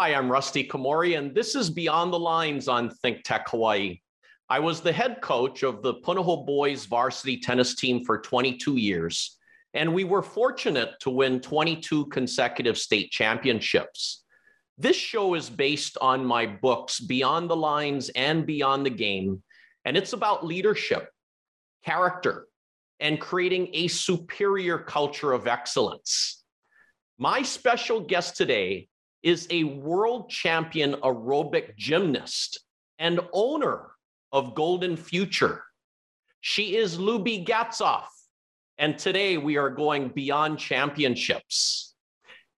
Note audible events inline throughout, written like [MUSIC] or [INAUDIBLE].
Hi, I'm Rusty Komori, and this is Beyond the Lines on Think Tech Hawaii. I was the head coach of the Punahou Boys varsity tennis team for 22 years, and we were fortunate to win 22 consecutive state championships. This show is based on my books, Beyond the Lines and Beyond the Game, and it's about leadership, character, and creating a superior culture of excellence. My special guest today is a world champion aerobic gymnast and owner of Golden Future. She is Luby Gatzoff, and today we are going beyond championships.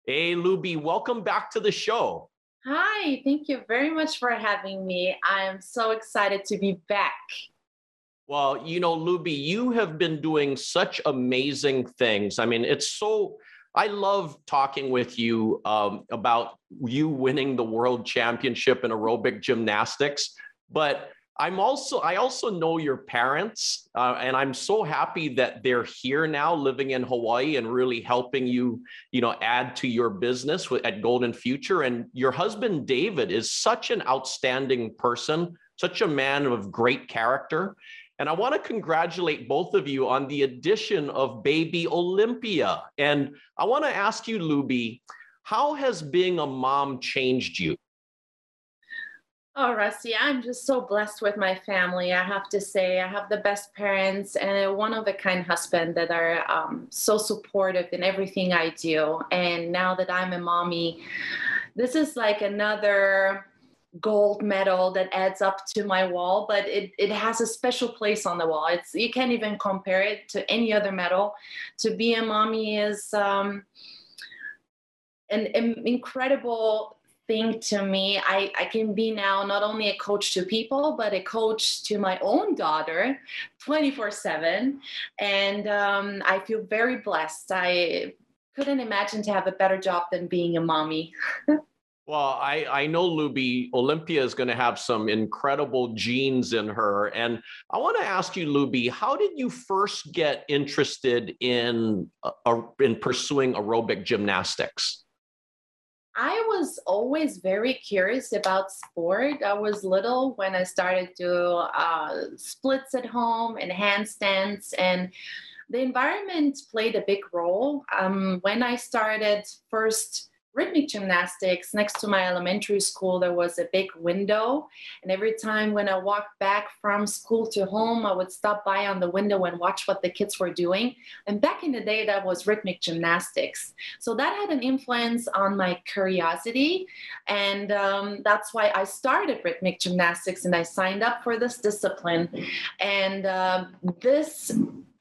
Hey, Luby, welcome back to the show. Hi, thank you very much for having me. I am so excited to be back. Well, you know, Luby, you have been doing such amazing things. I mean, it's so I love talking with you um, about you winning the world championship in aerobic gymnastics, but I'm also I also know your parents, uh, and I'm so happy that they're here now, living in Hawaii, and really helping you, you know, add to your business with, at Golden Future. And your husband David is such an outstanding person, such a man of great character, and I want to congratulate both of you on the addition of baby Olympia. And I want to ask you, Luby, how has being a mom changed you? Oh, Rusty, I'm just so blessed with my family. I have to say, I have the best parents and a one of a kind husband that are um, so supportive in everything I do. And now that I'm a mommy, this is like another gold medal that adds up to my wall, but it, it has a special place on the wall. It's you can't even compare it to any other medal. To be a mommy is um, an, an incredible thing to me. I, I can be now not only a coach to people, but a coach to my own daughter 24 7. And um, I feel very blessed. I couldn't imagine to have a better job than being a mommy. [LAUGHS] Well, I, I know Luby, Olympia is going to have some incredible genes in her. And I want to ask you, Luby, how did you first get interested in, uh, in pursuing aerobic gymnastics? I was always very curious about sport. I was little when I started to uh, splits at home and handstands, and the environment played a big role. Um, when I started first rhythmic gymnastics next to my elementary school there was a big window. And every time when i walked back from school to home i would stop by on the window and watch what the kids were doing. And back in the day that was rhythmic gymnastics. So that had an influence on my curiosity. And um, that's why i started rhythmic gymnastics and i signed up for this discipline. And uh, this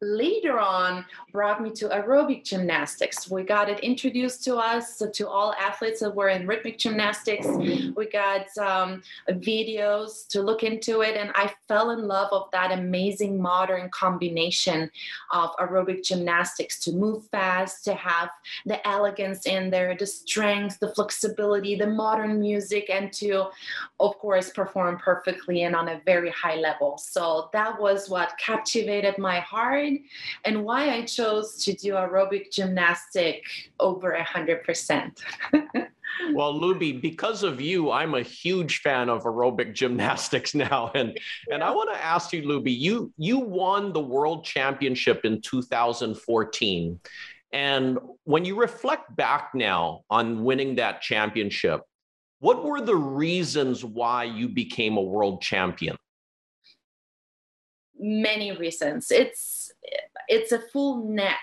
later on brought me to aerobic gymnastics. We got it introduced to us, to all athletes that were in rhythmic gymnastics. We got um, videos to look into it, and I fell in love of that amazing modern combination of aerobic gymnastics to move fast, to have the elegance in there, the strength, the flexibility, the modern music, and to, of course, perform perfectly and on a very high level. So that was what captivated my heart and why I chose to do aerobic gymnastic over a hundred percent. [LAUGHS] well, Luby, because of you, I'm a huge fan of aerobic [LAUGHS] gymnastics now. And yeah. and I want to ask you, Luby, you you won the world championship in 2014. And when you reflect back now on winning that championship, what were the reasons why you became a world champion? Many reasons. It's it's a full net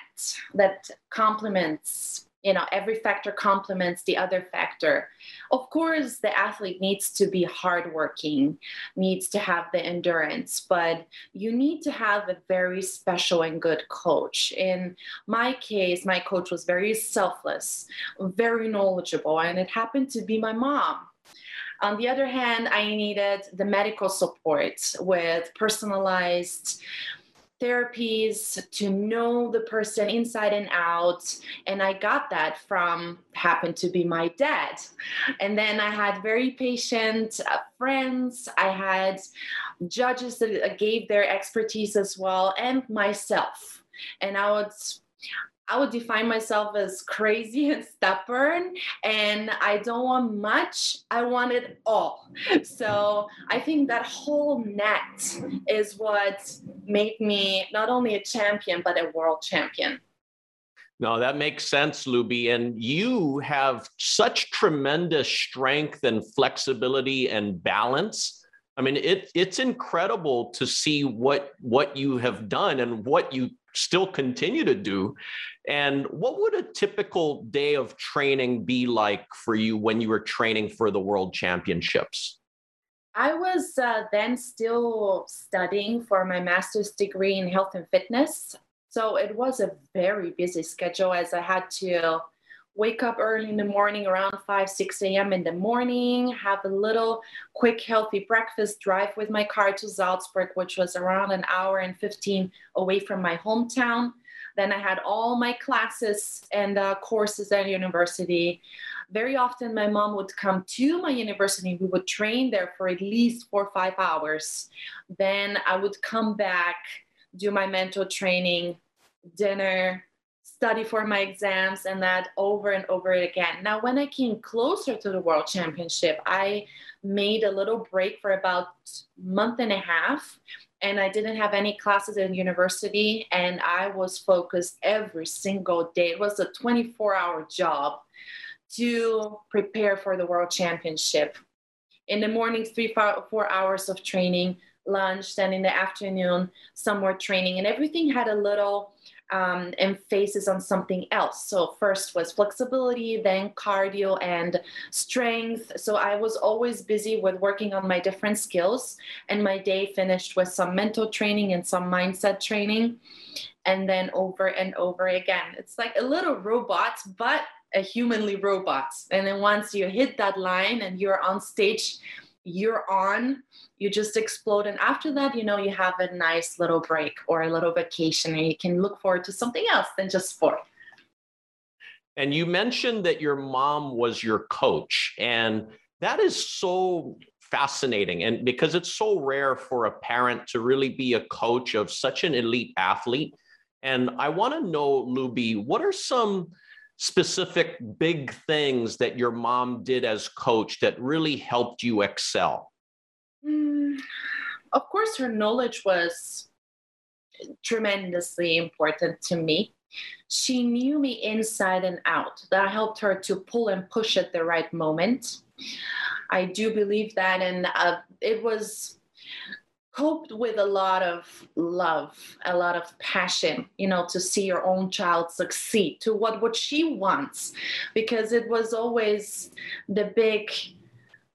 that complements you know every factor complements the other factor. Of course the athlete needs to be hardworking needs to have the endurance but you need to have a very special and good coach. In my case my coach was very selfless very knowledgeable and it happened to be my mom. On the other hand i needed the medical support with personalized therapies to know the person inside and out. And i got that from happened to be my dad. And then i had very patient uh, friends. I had judges that gave their expertise as well and myself. And i would I would define myself as crazy and stubborn, and I don't want much. I want it all. So I think that whole net is what made me not only a champion, but a world champion. No, that makes sense, Luby. And you have such tremendous strength and flexibility and balance. I mean, it, it's incredible to see what what you have done and what you still continue to do. And what would a typical day of training be like for you when you were training for the World Championships? I was uh, then still studying for my master's degree in health and fitness. So it was a very busy schedule as I had to wake up early in the morning around 5 6 a.m in the morning have a little quick healthy breakfast drive with my car to salzburg which was around an hour and 15 away from my hometown. Then i had all my classes and uh, courses at university. Very often my mom would come to my university. We would train there for at least four or five hours. Then i would come back do my mental training dinner study for my exams and that over and over again. Now, when I came closer to the World Championship, I made a little break for about month and a half and I didn't have any classes in university and I was focused every single day. It was a 24 hour job to prepare for the World Championship. In the morning, three, four hours of training, lunch, then in the afternoon, some more training, and everything had a little um, emphasis on something else. So first was flexibility, then cardio and strength. So I was always busy with working on my different skills, and my day finished with some mental training and some mindset training, and then over and over again. It's like a little robot, but a humanly robot. And then once you hit that line and you're on stage, you're on you just explode and after that you know you have a nice little break or a little vacation and you can look forward to something else than just sport. And you mentioned that your mom was your coach and that is so fascinating and because it's so rare for a parent to really be a coach of such an elite athlete. And i want to know luby what are some specific big things that your mom did as coach that really helped you excel Mm, of course, her knowledge was tremendously important to me. She knew me inside and out. That helped her to pull and push at the right moment. I do believe that, and uh, it was coped with a lot of love, a lot of passion, you know, to see your own child succeed to what what she wants, because it was always the big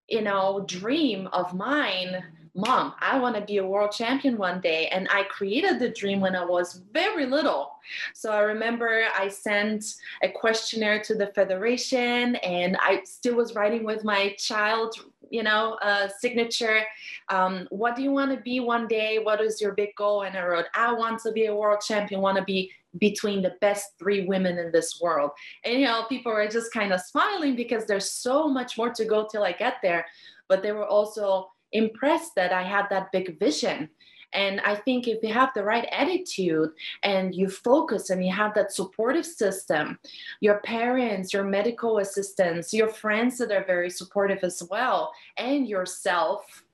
you know, dream of mine mom, I want to be a world champion one day. And I created the dream when I was very little. So I remember I sent a questionnaire to the federation and I still was writing with my child, you know, uh, signature. Um, what do you want to be one day? What is your big goal? And I wrote, I want to be a world champion, want to be between the best three women in this world. And, you know, people were just kind of smiling because there's so much more to go till I get there. But they were also impressed that I had that big vision. And I think if you have the right attitude and you focus and you have that supportive system, your parents, your medical assistants, your friends that are very supportive as well, and yourself,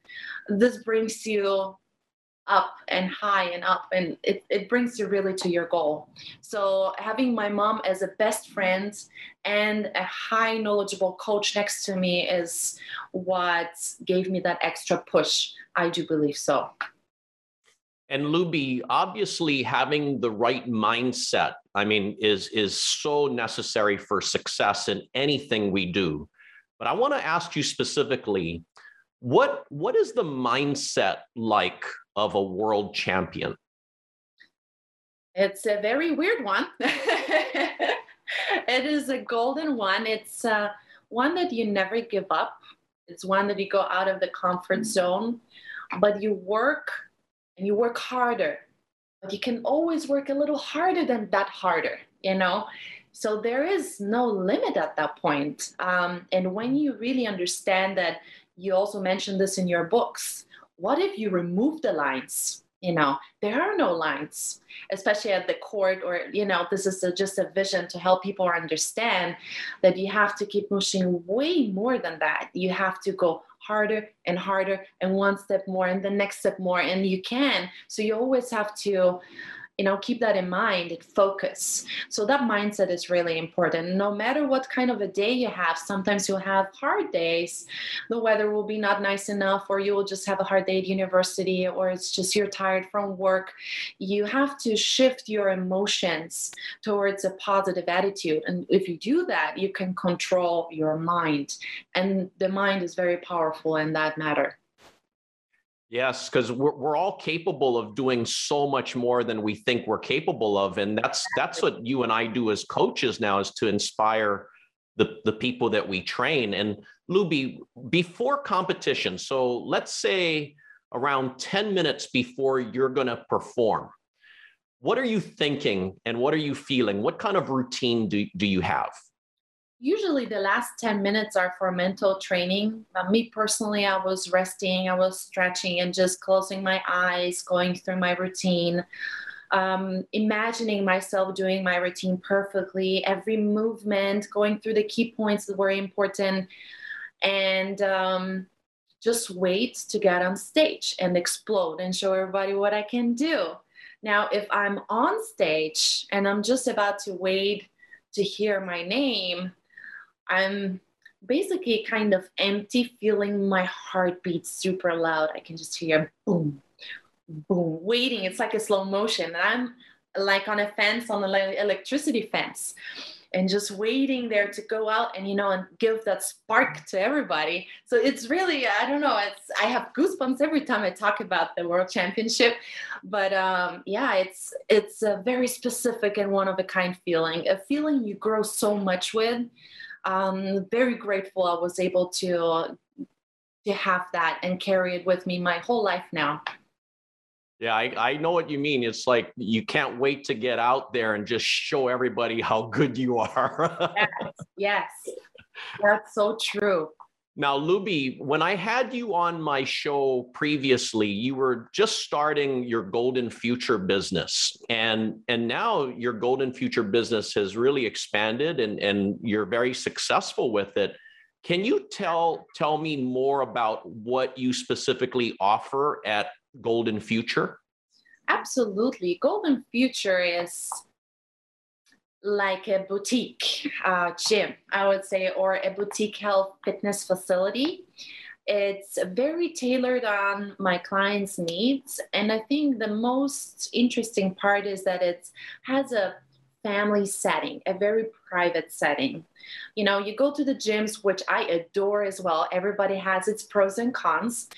this brings you up and high and up and it, it brings you really to your goal. So having my mom as a best friend and a high knowledgeable coach next to me is what gave me that extra push. I do believe so and luby obviously having the right mindset i mean is is so necessary for success in anything we do but i want to ask you specifically what what is the mindset like of a world champion? It's a very weird one. [LAUGHS] it is a golden one. It's uh, one that you never give up. It's one that you go out of the comfort zone, but you work and you work harder. But you can always work a little harder than that harder, you know? So there is no limit at that point. Um, and when you really understand that, you also mentioned this in your books, what if you remove the lines? you know there are no lines especially at the court or you know this is a, just a vision to help people understand that you have to keep pushing way more than that you have to go harder and harder and one step more and the next step more and you can. So you always have to you know keep that in mind and focus. So that mindset is really important. No matter what kind of a day you have sometimes you'll have hard days. The weather will be not nice enough or you will just have a hard day at university or it's just you're tired from work. You have to shift your emotions towards a positive attitude. And if you do that you can control your mind. And the mind is very powerful in that matter Yes, because we're, we're all capable of doing so much more than we think we're capable of. And that's that's what you and I do as coaches now is to inspire the, the people that we train. And Luby, before competition, so let's say around 10 minutes before you're going to perform, what are you thinking and what are you feeling? What kind of routine do, do you have? Usually the last 10 minutes are for mental training. Uh, me personally, I was resting, I was stretching and just closing my eyes, going through my routine, um, imagining myself doing my routine perfectly, every movement, going through the key points that were important, and um, just wait to get on stage and explode and show everybody what I can do. Now, if I'm on stage and I'm just about to wait to hear my name, I'm basically kind of empty, feeling my heartbeat super loud. I can just hear boom, boom, waiting. It's like a slow motion. And I'm like on a fence, on an electricity fence, and just waiting there to go out and, you know, and give that spark to everybody. So it's really, I don't know, it's, I have goosebumps every time I talk about the world championship. But um, yeah, it's, it's a very specific and one of a kind feeling, a feeling you grow so much with um, very grateful I was able to to have that and carry it with me my whole life now. Yeah, I, I know what you mean. It's like you can't wait to get out there and just show everybody how good you are. [LAUGHS] yes, yes, that's so true. Now, Luby, when I had you on my show previously, you were just starting your Golden Future business. And, and now your Golden Future business has really expanded and, and you're very successful with it. Can you tell, tell me more about what you specifically offer at Golden Future? Absolutely. Golden Future is like a boutique uh, gym, I would say, or a boutique health fitness facility. It's very tailored on my clients' needs. And I think the most interesting part is that it has a family setting, a very private setting. You know, you go to the gyms, which I adore as well. Everybody has its pros and cons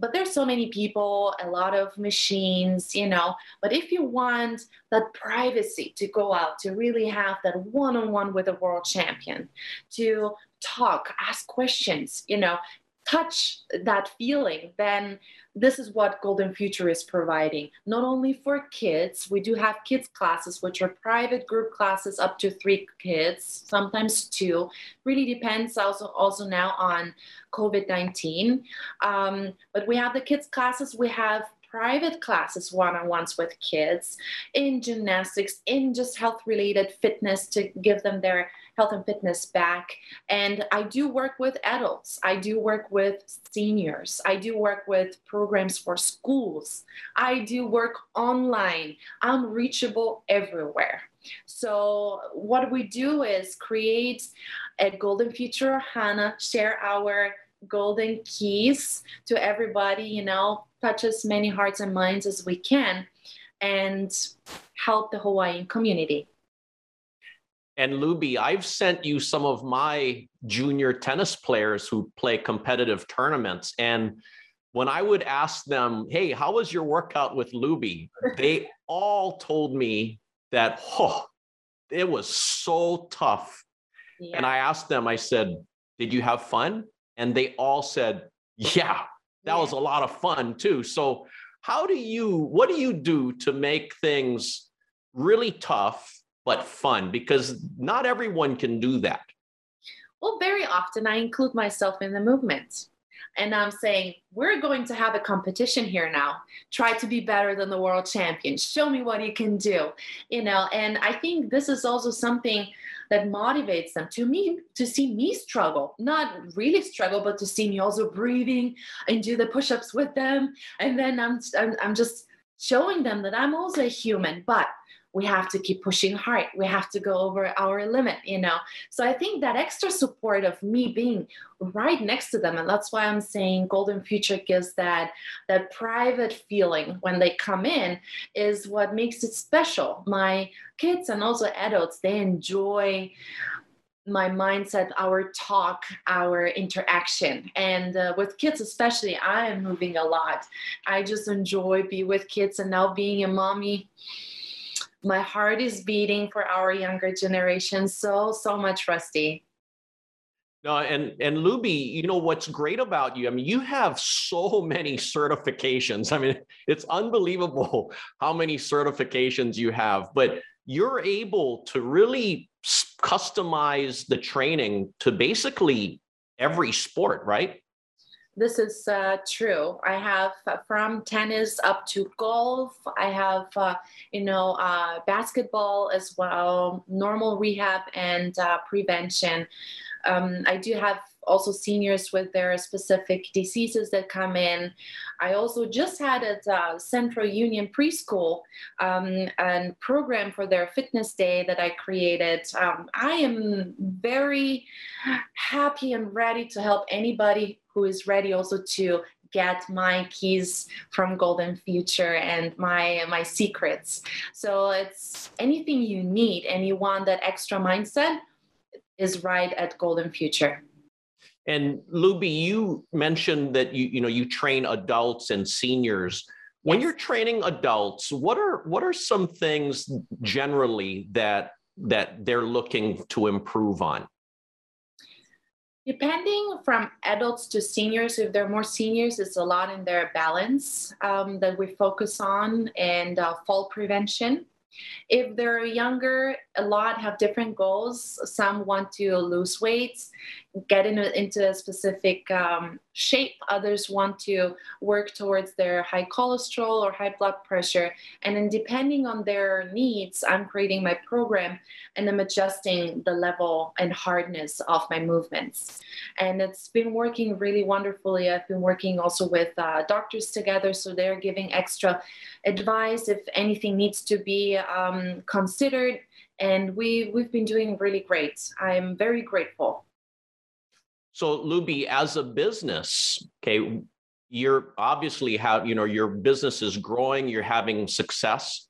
but there's so many people, a lot of machines, you know. But if you want that privacy to go out, to really have that one on one with a world champion, to talk, ask questions, you know, touch that feeling, then this is what Golden Future is providing. Not only for kids, we do have kids classes, which are private group classes up to three kids, sometimes two. Really depends also also now on COVID nineteen. Um, but we have the kids classes. We have private classes one-on-ones with kids in gymnastics in just health related fitness to give them their health and fitness back. And I do work with adults, I do work with seniors, I do work with programs for schools, I do work online. I'm reachable everywhere. So, what we do is create a Golden Future Hana, share our golden keys to everybody, you know, touch as many hearts and minds as we can and help the Hawaiian community. And Luby, I've sent you some of my junior tennis players who play competitive tournaments. And when I would ask them, hey, how was your workout with Luby? They all told me that, oh, it was so tough. Yeah. And I asked them, I said, did you have fun? And they all said, yeah, that was a lot of fun too. So, how do you, what do you do to make things really tough but fun because not everyone can do that. Well, very often I include myself in the movement. and I'm saying, we're going to have a competition here now. Try to be better than the world champion. Show me what you can do, you know. And I think this is also something that motivates them to me to see me struggle, not really struggle, but to see me also breathing and do the push-ups with them. And then I'm I'm, I'm just showing them that I'm also a human, but we have to keep pushing hard we have to go over our limit you know so i think that extra support of me being right next to them and that's why i'm saying golden future gives that that private feeling when they come in is what makes it special my kids and also adults they enjoy my mindset, our talk, our interaction. And uh, with kids, especially, I am moving a lot. I just enjoy be with kids, and now being a mommy, my heart is beating for our younger generation. So so much rusty. No and and luby you know what's great about you? I mean you have so many certifications. I mean it's unbelievable how many certifications you have but you're able to really customize the training to basically every sport right this is uh, true. I have uh, from tennis up to golf. I have, uh, you know, uh, basketball as well, normal rehab and uh, prevention. Um, I do have also seniors with their specific diseases that come in. I also just had at uh, Central Union Preschool um, a program for their fitness day that I created. Um, I am very happy and ready to help anybody who is ready also to get my keys from golden future and my my secrets so it's anything you need and you want that extra mindset is right at golden future and luby you mentioned that you you know you train adults and seniors when yes. you're training adults what are what are some things generally that that they're looking to improve on Depending from adults to seniors, if they're more seniors, it's a lot in their balance um, that we focus on and uh, fall prevention. If they're younger, a lot have different goals. Some want to lose weight, get in into a specific um, shape. Others want to work towards their high cholesterol or high blood pressure. And then, depending on their needs, I'm creating my program and I'm adjusting the level and hardness of my movements. And it's been working really wonderfully. I've been working also with uh, doctors together, so they're giving extra advice if anything needs to be um, considered. And we, we've been doing really great. I'm very grateful. So, Luby, as a business, okay, you're obviously have you know your business is growing, you're having success.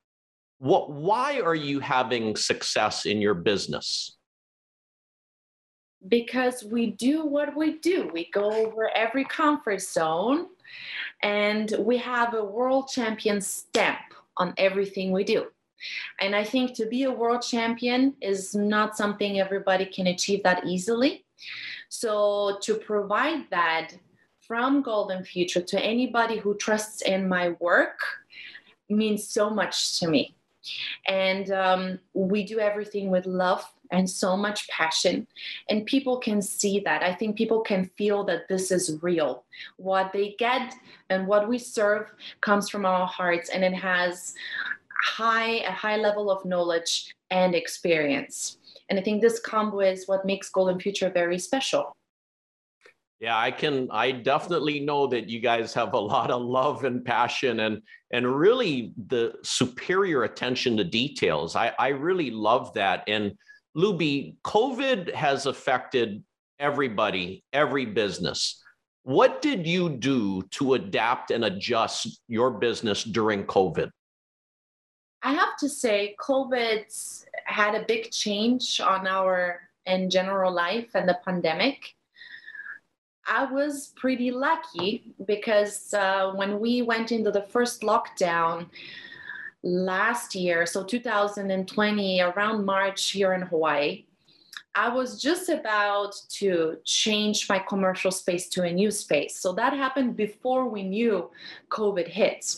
What? Why are you having success in your business? Because we do what we do. We go over every comfort zone, and we have a world champion stamp on everything we do. And I think to be a world champion is not something everybody can achieve that easily. So to provide that from Golden Future to anybody who trusts in my work means so much to me. And um, we do everything with love and so much passion. And people can see that. I think people can feel that this is real. What they get and what we serve comes from our hearts and it has high a high level of knowledge and experience. And I think this combo is what makes Golden Future very special. Yeah, I can I definitely know that you guys have a lot of love and passion and and really the superior attention to details. I, I really love that. And Luby, COVID has affected everybody, every business. What did you do to adapt and adjust your business during COVID? I have to say, COVID had a big change on our in general life and the pandemic. I was pretty lucky because uh, when we went into the first lockdown last year, so 2020, around March here in Hawaii, I was just about to change my commercial space to a new space. So that happened before we knew COVID hit.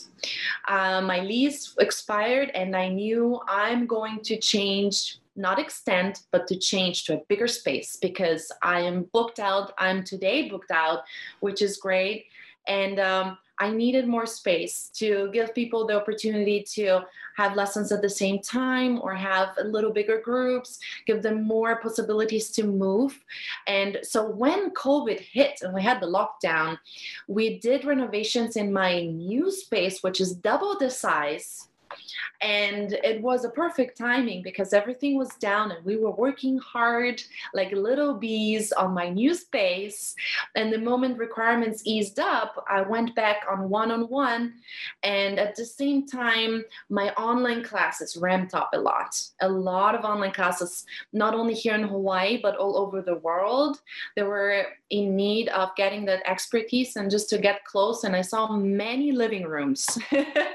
Uh, my lease expired, and I knew I'm going to change not extend, but to change to a bigger space because I am booked out. I'm today booked out, which is great. And um, I needed more space to give people the opportunity to have lessons at the same time or have a little bigger groups, give them more possibilities to move. And so when COVID hit and we had the lockdown, we did renovations in my new space, which is double the size and it was a perfect timing because everything was down and we were working hard like little bees on my new space. And the moment requirements eased up, I went back on one on one. And at the same time, my online classes ramped up a lot. A lot of online classes, not only here in Hawaii, but all over the world. They were in need of getting that expertise and just to get close. And I saw many living rooms,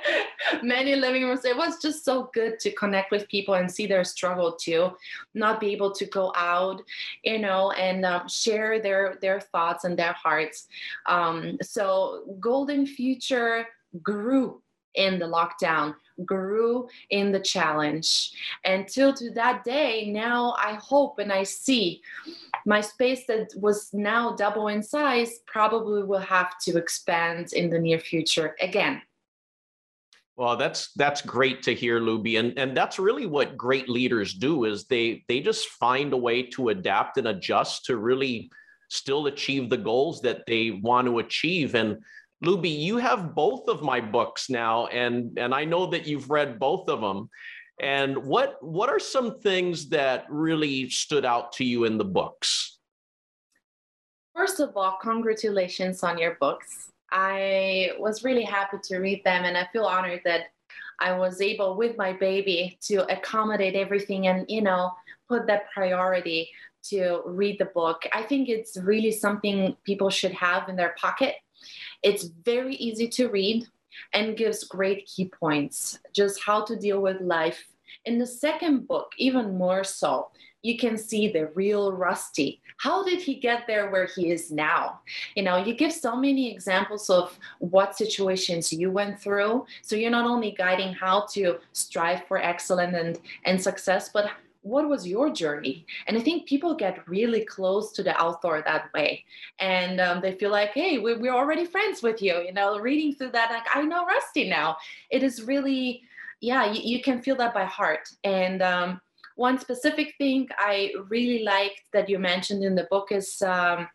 [LAUGHS] many living It was just so good to connect with people and see their struggle too, not be able to go out, you know, and um, share their their thoughts and their hearts. Um, so Golden Future grew in the lockdown grew in the challenge until to that day now i hope and i see my space that was now double in size probably will have to expand in the near future again well, that's that's great to hear, Luby, and and that's really what great leaders do is they they just find a way to adapt and adjust to really still achieve the goals that they want to achieve. And Luby, you have both of my books now, and and I know that you've read both of them. And what what are some things that really stood out to you in the books? First of all, congratulations on your books. I was really happy to read them, and I feel honored that I was able, with my baby, to accommodate everything and, you know, put that priority to read the book. I think it's really something people should have in their pocket. It's very easy to read and gives great key points, just how to deal with life. In the second book, even more so, you can see the real Rusty. How did he get there where he is now? You know, you give so many examples of what situations you went through. So you're not only guiding how to strive for excellence and, and success, but what was your journey? And I think people get really close to the author that way. And um, they feel like, hey, we, we're already friends with you. You know, reading through that, like, I know Rusty now. It is really, yeah, you, you can feel that by heart. And um, one specific thing I really liked that you mentioned in the book is um,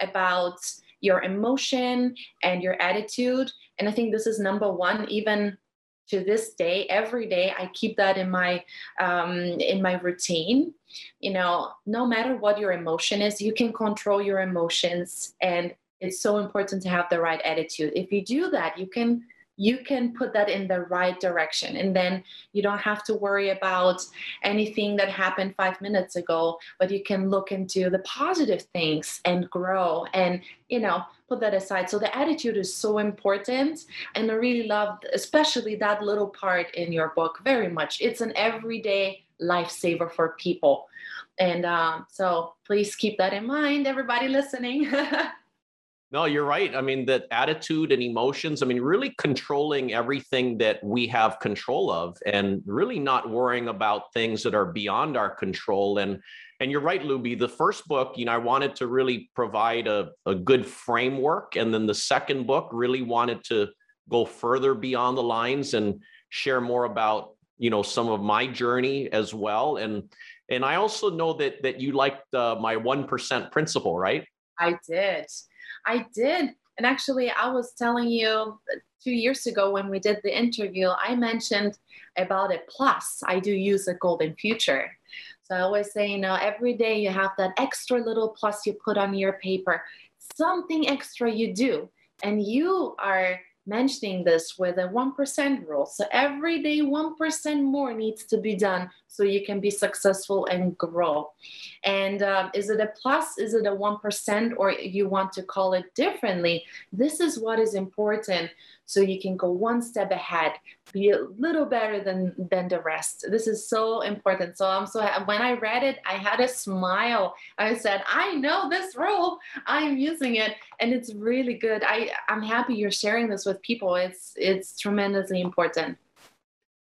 about your emotion and your attitude. And I think this is number one, even to this day every day i keep that in my um, in my routine you know no matter what your emotion is you can control your emotions and it's so important to have the right attitude if you do that you can you can put that in the right direction. And then you don't have to worry about anything that happened five minutes ago but you can look into the positive things and grow and you know put that aside. So the attitude is so important. And i really love especially that little part in your book very much. It's an everyday lifesaver for people. And um, so please keep that in mind everybody listening [LAUGHS] No, you're right. I mean, that attitude and emotions, I mean, really controlling everything that we have control of and really not worrying about things that are beyond our control. And and you're right, Luby. The first book, you know, I wanted to really provide a, a good framework. And then the second book really wanted to go further beyond the lines and share more about, you know, some of my journey as well. And and I also know that that you liked uh, my one percent principle, right? I did. I did. And actually, I was telling you two years ago when we did the interview, I mentioned about a plus. I do use a golden future. So I always say, you know, every day you have that extra little plus you put on your paper, something extra you do, and you are mentioning this with a 1% rule. So every day, 1% more needs to be done so you can be successful and grow. And um, is it a plus? Is it a 1%? Or you want to call it differently? This is what is important. So you can go one step ahead be a little better than than the rest. This is so important. So i'm so when i read it i had a smile. I said i know this rule. I'm using it. And it's really good. I i'm happy you're sharing this with people. It's it's tremendously important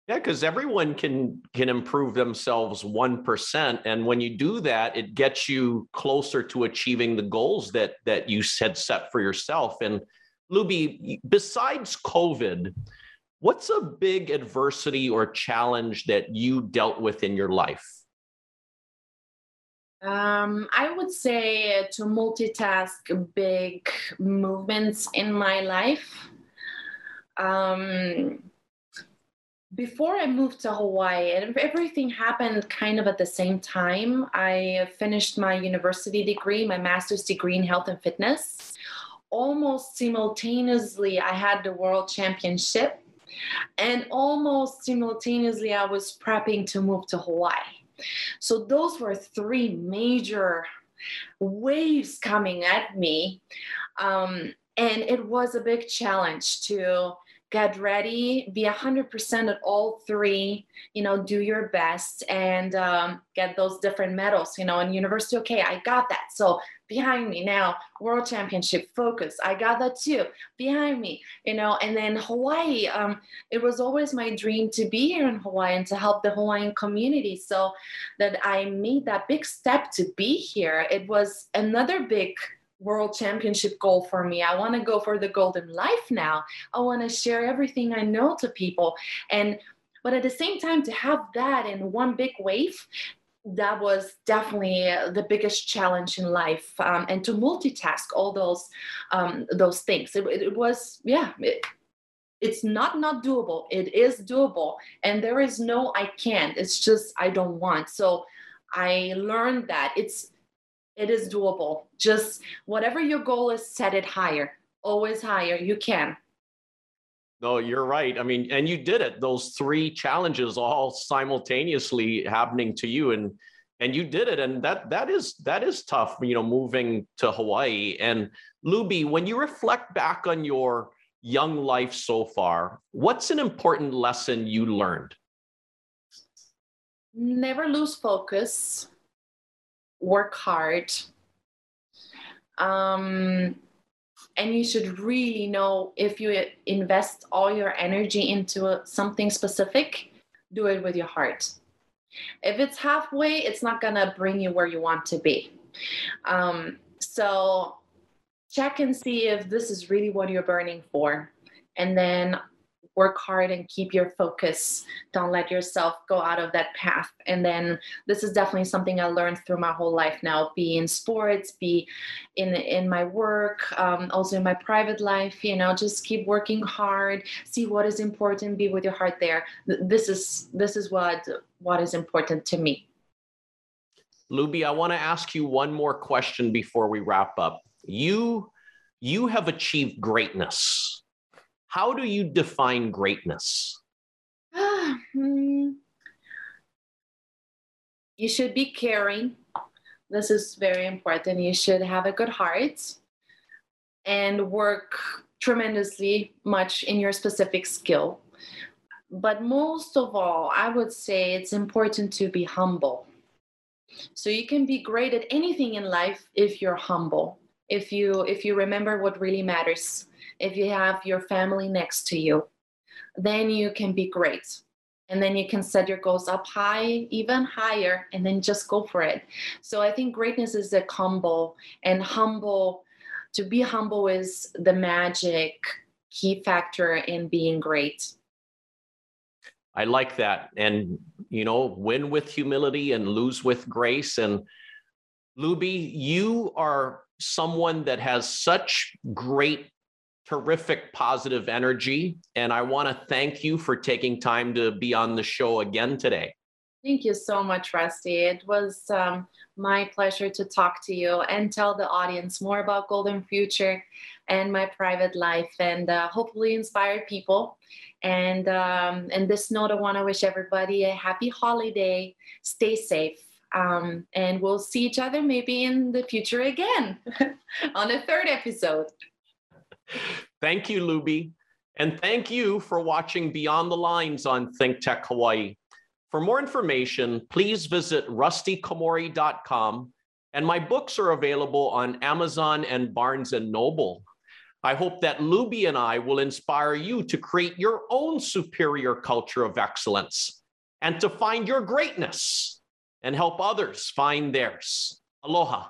Yeah, because everyone can can improve themselves one percent, and when you do that, it gets you closer to achieving the goals that that you had set for yourself. And Luby, besides COVID, what's a big adversity or challenge that you dealt with in your life? Um, I would say to multitask big movements in my life. Um, before I moved to Hawaii, everything happened kind of at the same time. I finished my university degree, my master's degree in health and fitness. Almost simultaneously, I had the world championship, and almost simultaneously, I was prepping to move to Hawaii. So, those were three major waves coming at me. Um, and it was a big challenge to get ready, be 100% at all three, you know, do your best and um, get those different medals, you know, in university. Okay, I got that. So behind me now, world championship focus. I got that too behind me, you know, and then Hawaii. Um, it was always my dream to be here in Hawaii and to help the Hawaiian community. So that I made that big step to be here. It was another big world championship goal for me. I want to go for the golden life now. I want to share everything I know to people. And but at the same time to have that in one big wave that was definitely the biggest challenge in life um, and to multitask all those um, those things it, it was yeah it, it's not not doable it is doable and there is no i can't it's just i don't want so i learned that it's it is doable. Just whatever your goal is, set it higher. Always higher. You can. No, you're right. I mean, and you did it. Those three challenges all simultaneously happening to you, and and you did it. And that that is that is tough. You know, moving to Hawaii and Luby. When you reflect back on your young life so far, what's an important lesson you learned? Never lose focus work hard. Um, and you should really know if you invest all your energy into something specific, do it with your heart. If it's halfway, it's not gonna bring you where you want to be. Um, so check and see if this is really what you're burning for. And then work hard and keep your focus. Don't let yourself go out of that path. And then this is definitely something I learned through my whole life now, be in sports, be in in my work, um, also in my private life, you know, just keep working hard, see what is important, be with your heart there. This is this is what what is important to me. Luby, I want to ask you one more question before we wrap up. You you have achieved greatness how do you define greatness? [SIGHS] Hmm. you should be caring. This is very important. You should have a good heart and work tremendously much in your specific skill. But most of all, I would say it's important to be humble. So you can be great at anything in life if you're humble. If you if you remember what really matters if you have your family next to you, then you can be great. And then you can set your goals up high, even higher, and then just go for it. So I think greatness is a combo, and humble, to be humble is the magic key factor in being great. I like that. And, you know, win with humility and lose with grace. And Luby, you are someone that has such great terrific positive energy. And I want to thank you for taking time to be on the show again today. Thank you so much, Rusty. It was um, my pleasure to talk to you and tell the audience more about Golden Future and my private life and uh, hopefully inspire people. And um, in this note, I want to wish everybody a happy holiday. Stay safe. Um, and we'll see each other maybe in the future again [LAUGHS] on a third episode. Thank you, Luby. And thank you for watching Beyond the Lines on Think Tech Hawaii. For more information, please visit rustykomori.com. And my books are available on Amazon and Barnes and Noble. I hope that Luby and I will inspire you to create your own superior culture of excellence and to find your greatness and help others find theirs. Aloha.